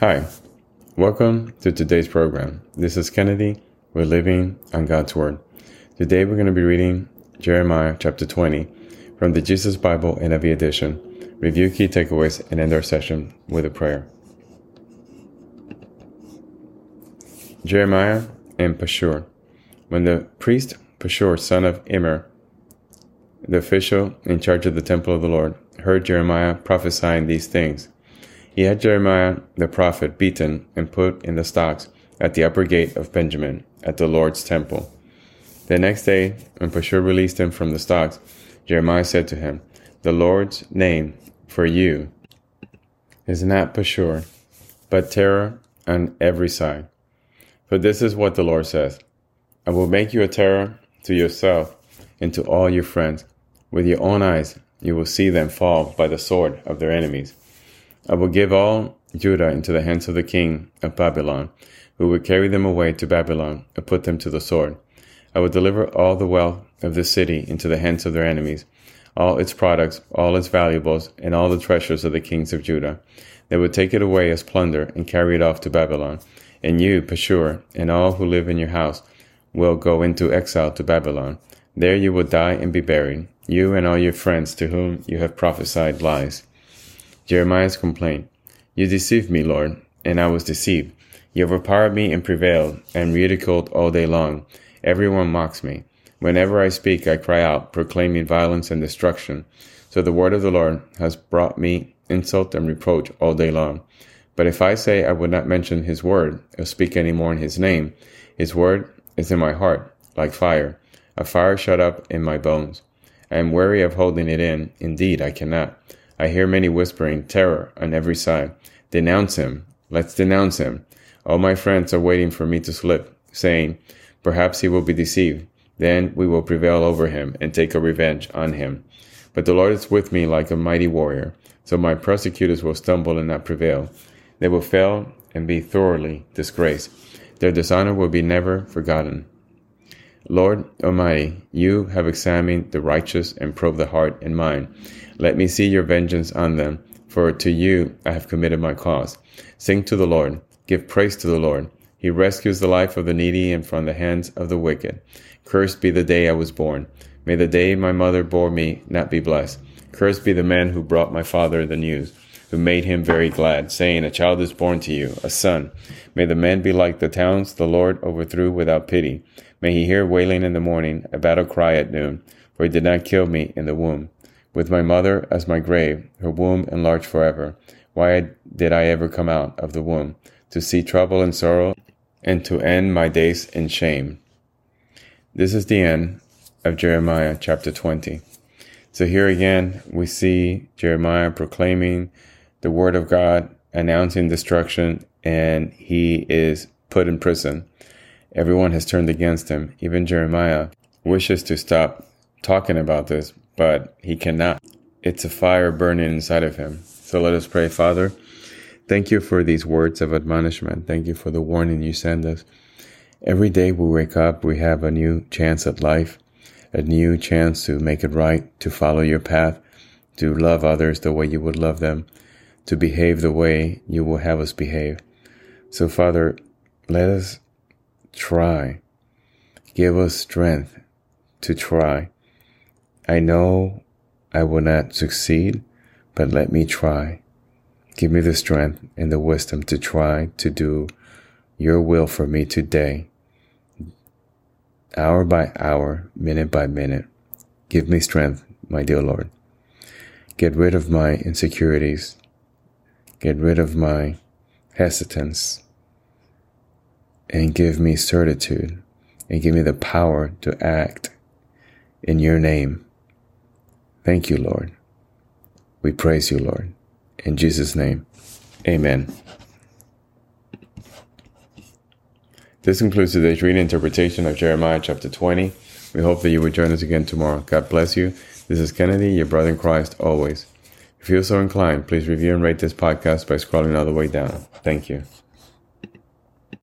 Hi, welcome to today's program. This is Kennedy. We're living on God's Word. Today we're going to be reading Jeremiah chapter 20 from the Jesus Bible NIV edition. Review key takeaways and end our session with a prayer. Jeremiah and Pashur. When the priest Pashur, son of Immer, the official in charge of the temple of the Lord, heard Jeremiah prophesying these things, he had Jeremiah the prophet beaten and put in the stocks at the upper gate of Benjamin at the Lord's temple. The next day, when Pashur released him from the stocks, Jeremiah said to him, The Lord's name for you is not Pashur, but terror on every side. For this is what the Lord says I will make you a terror to yourself and to all your friends. With your own eyes, you will see them fall by the sword of their enemies. I will give all Judah into the hands of the king of Babylon, who will carry them away to Babylon and put them to the sword. I will deliver all the wealth of this city into the hands of their enemies, all its products, all its valuables, and all the treasures of the kings of Judah. They will take it away as plunder and carry it off to Babylon. And you, Pashur, and all who live in your house will go into exile to Babylon. There you will die and be buried, you and all your friends to whom you have prophesied lies. Jeremiah's complaint. You deceived me, Lord, and I was deceived. You overpowered me and prevailed, and ridiculed all day long. Everyone mocks me. Whenever I speak, I cry out, proclaiming violence and destruction. So the word of the Lord has brought me insult and reproach all day long. But if I say I would not mention his word, or speak any more in his name, his word is in my heart, like fire, a fire shut up in my bones. I am weary of holding it in. Indeed, I cannot. I hear many whispering terror on every side. Denounce him. Let's denounce him. All my friends are waiting for me to slip, saying, Perhaps he will be deceived. Then we will prevail over him and take a revenge on him. But the Lord is with me like a mighty warrior, so my persecutors will stumble and not prevail. They will fail and be thoroughly disgraced. Their dishonor will be never forgotten. Lord Almighty, you have examined the righteous and probed the heart and mind. Let me see your vengeance on them, for to you I have committed my cause. Sing to the Lord, give praise to the Lord. He rescues the life of the needy and from the hands of the wicked. Cursed be the day I was born. May the day my mother bore me not be blessed. Cursed be the man who brought my father the news, who made him very glad, saying, A child is born to you, a son. May the man be like the towns the Lord overthrew without pity. May he hear wailing in the morning, a battle cry at noon, for he did not kill me in the womb with my mother as my grave, her womb enlarged forever. Why did I ever come out of the womb? To see trouble and sorrow, and to end my days in shame. This is the end of Jeremiah chapter 20. So here again, we see Jeremiah proclaiming the word of God, announcing destruction, and he is put in prison. Everyone has turned against him. Even Jeremiah wishes to stop talking about this, but he cannot. It's a fire burning inside of him. So let us pray, Father. Thank you for these words of admonishment. Thank you for the warning you send us. Every day we wake up, we have a new chance at life, a new chance to make it right, to follow your path, to love others the way you would love them, to behave the way you will have us behave. So, Father, let us try. Give us strength to try I know I will not succeed, but let me try. Give me the strength and the wisdom to try to do your will for me today, hour by hour, minute by minute. Give me strength, my dear Lord. Get rid of my insecurities. Get rid of my hesitance. And give me certitude and give me the power to act in your name. Thank you, Lord. We praise you, Lord. In Jesus' name, amen. This concludes today's reading interpretation of Jeremiah chapter 20. We hope that you will join us again tomorrow. God bless you. This is Kennedy, your brother in Christ, always. If you're so inclined, please review and rate this podcast by scrolling all the way down. Thank you.